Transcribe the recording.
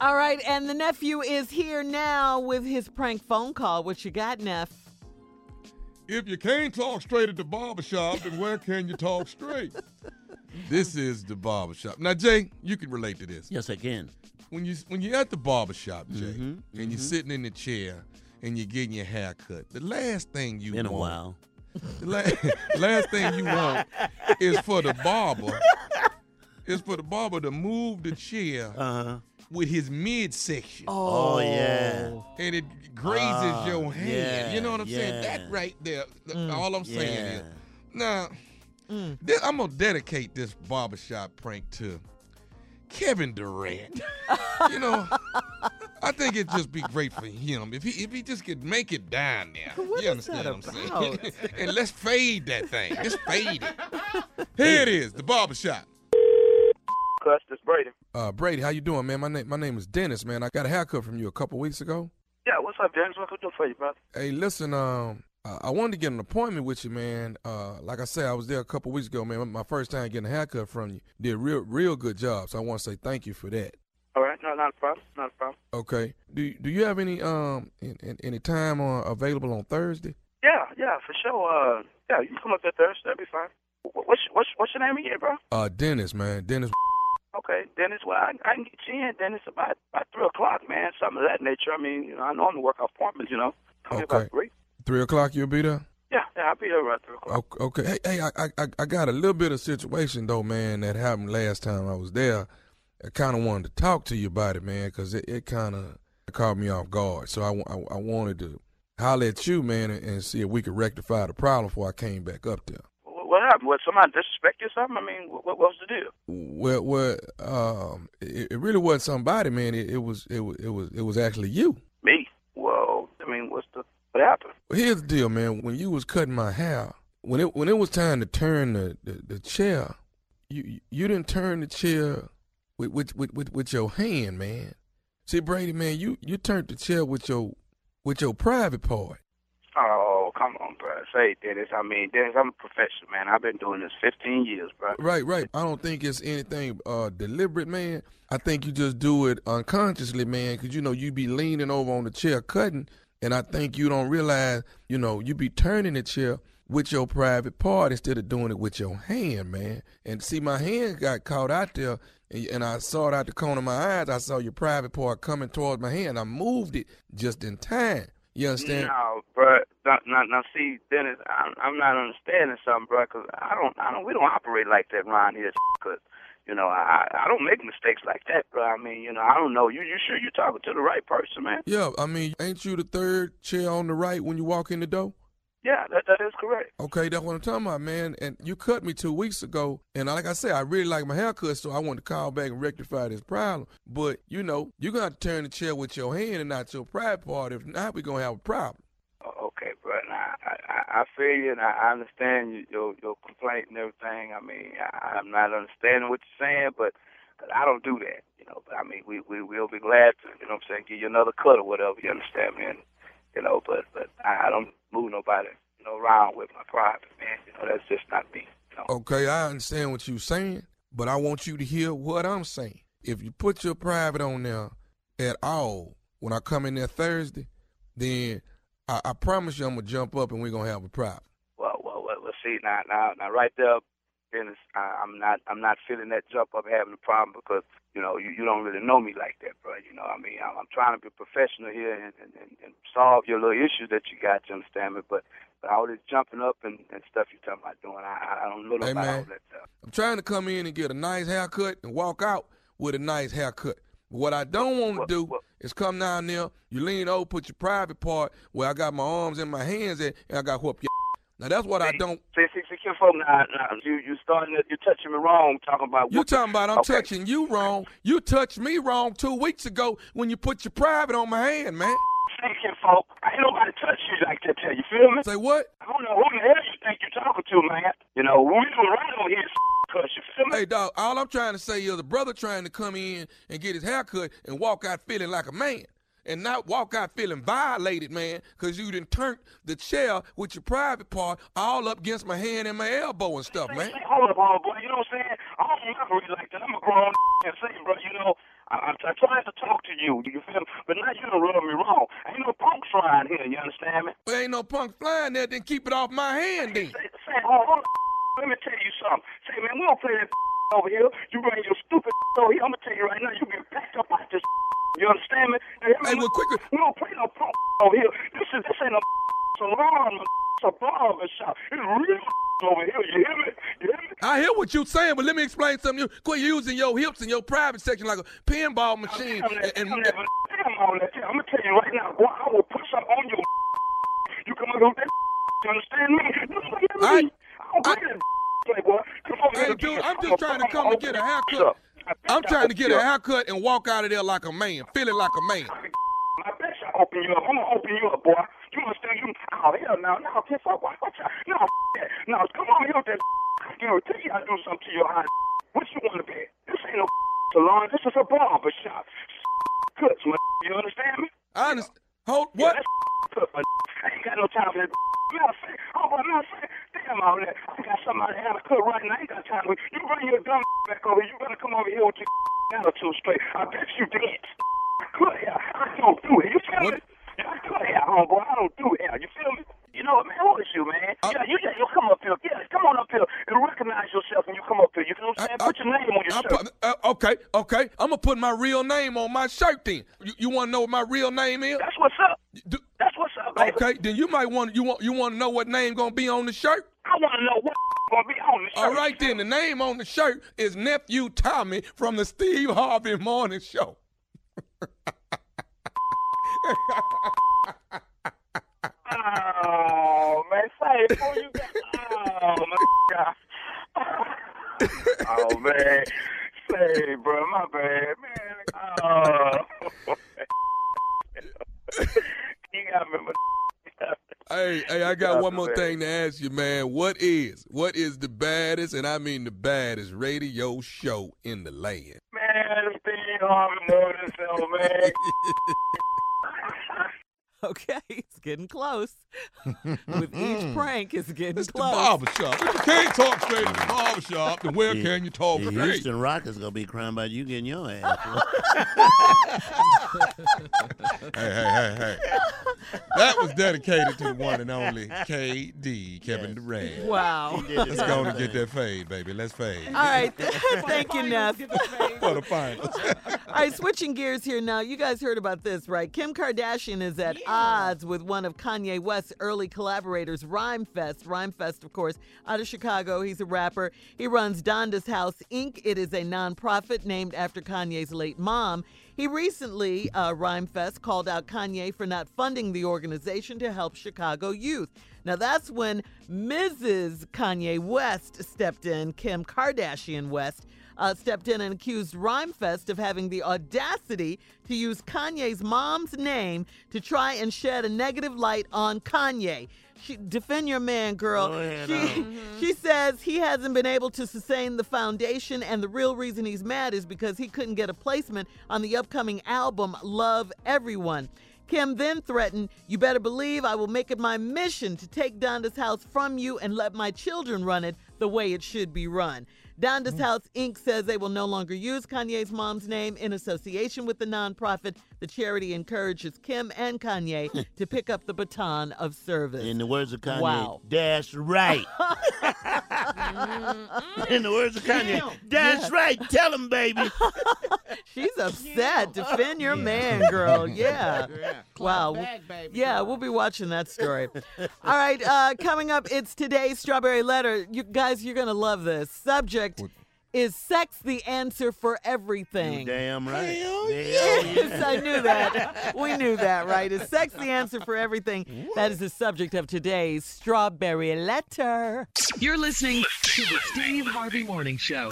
All right, and the nephew is here now with his prank phone call. What you got, Neff? If you can't talk straight at the barbershop, then where can you talk straight? this is the barbershop. Now, Jay, you can relate to this. Yes, I can. When you when you're at the barbershop, Jay, Mhm, and you're sitting in the chair and you're getting your hair cut, the last thing you want. Been a while. the la- last thing you want is for the barber, is for the barber to move the chair Uh huh. With his midsection. Oh, yeah. and it grazes Ah, your hand. yeah, you know what I'm saying? That right there. th- All I'm saying Yeah. is, now, this, I'm gonna dedicate this barbershop prank to Kevin Durant. you know, I think it'd just be great for him if he if he just could make it down there. What you is that understand what I'm about? saying? and let's fade that thing. Just fade it. Here it is, the barbershop. Uh, Brady, how you doing, man? My name my name is Dennis, man. I got a haircut from you a couple weeks ago. Yeah, what's up, Dennis? What can I do for you, brother? Hey, listen, um, I wanted to get an appointment with you, man. Uh, like I said, I was there a couple weeks ago, man. My first time getting a haircut from you. Did a real, real good job. So I want to say thank you for that. All right, no, not a problem, not a problem. Okay. Do Do you have any um in, in, any time uh, available on Thursday? Yeah, yeah, for sure. Uh, yeah, you can come up there Thursday. that'd be fine. What's what's what's your name again, bro? Uh, Dennis, man. Dennis. Dennis. Well, I, I can get you in, Dennis, about about three o'clock, man. Something of that nature. I mean, you know, I normally work out appointments, you know. Okay. about three. Three o'clock. You'll be there. Yeah, yeah, I'll be there around three o'clock. Okay. Hey, hey, I, I I got a little bit of situation though, man. That happened last time I was there. I kind of wanted to talk to you about it, man, because it, it kind of caught me off guard. So I, I, I wanted to holler at you, man, and, and see if we could rectify the problem before I came back up there. What, what happened? Was somebody disrespect you or something? I mean, what, what was the deal? Well, well, um, it, it really wasn't somebody, man. It, it was, it was, it was, it was actually you. Me? Well, I mean, what's the what happened? Well, here's the deal, man. When you was cutting my hair, when it when it was time to turn the, the, the chair, you you didn't turn the chair with with, with with with your hand, man. See, Brady, man, you you turned the chair with your with your private part. Come on, bro. Say, Dennis. I mean, Dennis, I'm a professional, man. I've been doing this 15 years, bro. Right, right. I don't think it's anything uh deliberate, man. I think you just do it unconsciously, man, because you know you be leaning over on the chair cutting, and I think you don't realize, you know, you be turning the chair with your private part instead of doing it with your hand, man. And see, my hand got caught out there, and, and I saw it out the corner of my eyes. I saw your private part coming towards my hand. I moved it just in time. You understand? No, bro. Now, now, see, Dennis, I'm, I'm not understanding something, bro. Cause I don't, I don't, we don't operate like that around here. Cause you know, I, I don't make mistakes like that, bro. I mean, you know, I don't know. You, you sure you're talking to the right person, man? Yeah, I mean, ain't you the third chair on the right when you walk in the door? Yeah, that, that is correct. Okay, that's what I'm talking about, man. And you cut me two weeks ago, and like I said, I really like my haircut, so I want to call back and rectify this problem. But you know, you're gonna have to turn the chair with your hand and not your pride part. If not, we're gonna have a problem. O- Okay, bro. Now, I, I, feel you, and I understand you, your your complaint and everything. I mean, I, I'm not understanding what you're saying, but 'cause I don't do that, you know. But I mean, we we will be glad to, you know, what I'm saying, give you another cut or whatever. You understand, man? You know, but but I, I don't move nobody, you know, around with my private, man. You know, that's just not me. You know. Okay, I understand what you're saying, but I want you to hear what I'm saying. If you put your private on there at all when I come in there Thursday, then I, I promise you I'm gonna jump up and we're gonna have a problem. Well, well, well, well see now, now, now, right there, Dennis, I, I'm not, I'm not feeling that jump up having a problem because you know you, you don't really know me like that, bro. You know, I mean, I'm, I'm trying to be professional here and, and, and, and solve your little issues that you got. You understand me? But, but all this jumping up and, and stuff you're talking about doing, I, I don't know Hey, about man. all that stuff. I'm trying to come in and get a nice haircut and walk out with a nice haircut. What I don't want to do well- is come down there, you lean over, put your private part where I got my arms and my hands at, and I got whoop your. Now that's what I don't. See, see, see, Kim Folk, now, now, you, you starting, to, you touching me wrong, talking about. You talking about I'm Okay. touching you wrong? You touched me wrong two weeks ago when you put your private on my hand, man. Kim Folk, ain't nobody touch you like that. Tell you, feel me? Say what? I don't know who the hell you think you're talking to, man. You know, we doing right on here, cuz you feel me? Hey, dog. All I'm trying to say is a brother trying to come in and get his haircut and walk out feeling like a man. And not walk out feeling violated, man, because you done turned the chair with your private part all up against my hand and my elbow and stuff, man. Hold up, hold up, boy. You know what I'm saying? I don't operate like that. I'm a grown and say, bro, you know, I, I'm, I'm trying to talk to you. You feel me? But now you done rub me wrong. Ain't no punks flying here. You understand me? Well, ain't no punk flying there. Then keep it off my hand, then. Say, say, hold on. Let me tell you something. Say, man, we don't play that over here. You bring your stupid over here. I'm gonna tell you right now. You get backed up out this. You understand me? Me? Hey, well, quick. We don't play no punk over here. This is this ain't a salon. A barber shop. It's real over here. You hear me? You hear me? I hear what you're saying, but let me explain something. You quit using your hips in your private section like a pinball machine. Damn that, And, and, that, damn all. I'm gonna tell you right now, boy. I will put something on your. You come over with that. You understand me? You? I- I don't play that. Come over Hey, dude, I'm just trying to come and get a haircut. up. I'm trying to get a haircut and walk out of there like a man, feeling like a man. I bet I open you up. I'm gonna open you up, boy. You understand? You oh hell no, no, piss off, watch out. No, that. no, come on here with that. You know, tell you I do something to your eye. What you want to be? This ain't no salon. This is a barber shop. Cuts, man. You understand me? I understand. Hold Yeah, what? that's cut, man. I ain't got no time for that. Matter of fact, oh, but matter of fact, damn all that. I got somebody to have a cut right now. I ain't got time for you. Bring your dumb back over. You better come over here with your attitude straight. I bet you dance. I could have. I don't do it. You feel What? me? Yeah, I could have, homeboy. I don't do it. You feel me? You know what, man? Who is you, man? Uh, yeah, you, yeah, you come up here. Yeah, come on up here and recognize yourself when you come up here. You know what I'm saying? I- Put your name on your I shirt. put- uh, okay, okay. I'm gonna put my real name on my shirt then. You, you want to know what my real name is? That's what's up. Do- That's what's up, baby. okay, then you might want you want you want to know what name gonna be on the shirt. I want to know what gonna be on the shirt. All right, then the name on the shirt is nephew Tommy from the Steve Harvey Morning Show. Oh man, say before you got. Oh my god. Oh man, say bro, my bad, man. Oh. you gotta remember. Hey, hey, I got one more thing to ask you, man. What is what is the baddest, and I mean the baddest radio show in the land? Man, Steve Harvey Morning Show, man. Okay, it's getting close. With each hmm. prank, it's getting It's the close. barbershop. If you can't talk straight in the hmm. barbershop, then where can you talk The straight? Houston Rockets gonna be crying about you getting your ass. Hey, hey, hey, hey. That was dedicated to the one and only KD, Kevin Yes. Durant. Wow. Let's go on and get that fade, baby. Let's fade. All right. Thank you, Neff. For the finals. All right, switching gears here now. You guys heard about this, right? Kim Kardashian is at odds with one of Kanye West's early collaborators, Rhymefest. Rhymefest, of course, out of Chicago. He's a rapper. He runs Donda's House Inc. It is a nonprofit named after Kanye's late mom. He recently, uh, Rhymefest, called out Kanye for not funding the organization to help Chicago youth. Now, that's when Mrs. Kanye West stepped in, Kim Kardashian West uh, stepped in and accused Rhymefest of having the audacity to use Kanye's mom's name to try and shed a negative light on Kanye. She, defend your man, girl. Go ahead she, on. she says he hasn't been able to sustain the foundation, and the real reason he's mad is because he couldn't get a placement on the upcoming album Love Everyone. Kim then threatened, You better believe I will make it my mission to take Donda's house from you and let my children run it the way it should be run. Donda's mm. House Inc. says they will no longer use Kanye's mom's name in association with the nonprofit. The charity encourages Kim and Kanye hmm. to pick up the baton of service. In the words of Kanye, Wow. that's right. In the words of Kanye, that's right. Tell him, baby. She's upset. Defend your man, girl. Yeah. Wow. Yeah, we'll be watching that story. All right, uh, coming up, it's today's Strawberry Letter. You guys, you're going to love this. Subject is sex the answer for everything? Damn right. Hell Hell Yes, yeah. I knew that. We knew that, right? Is sex the answer for everything? That is the subject of today's Strawberry Letter. You're listening to the Steve Harvey Morning Show.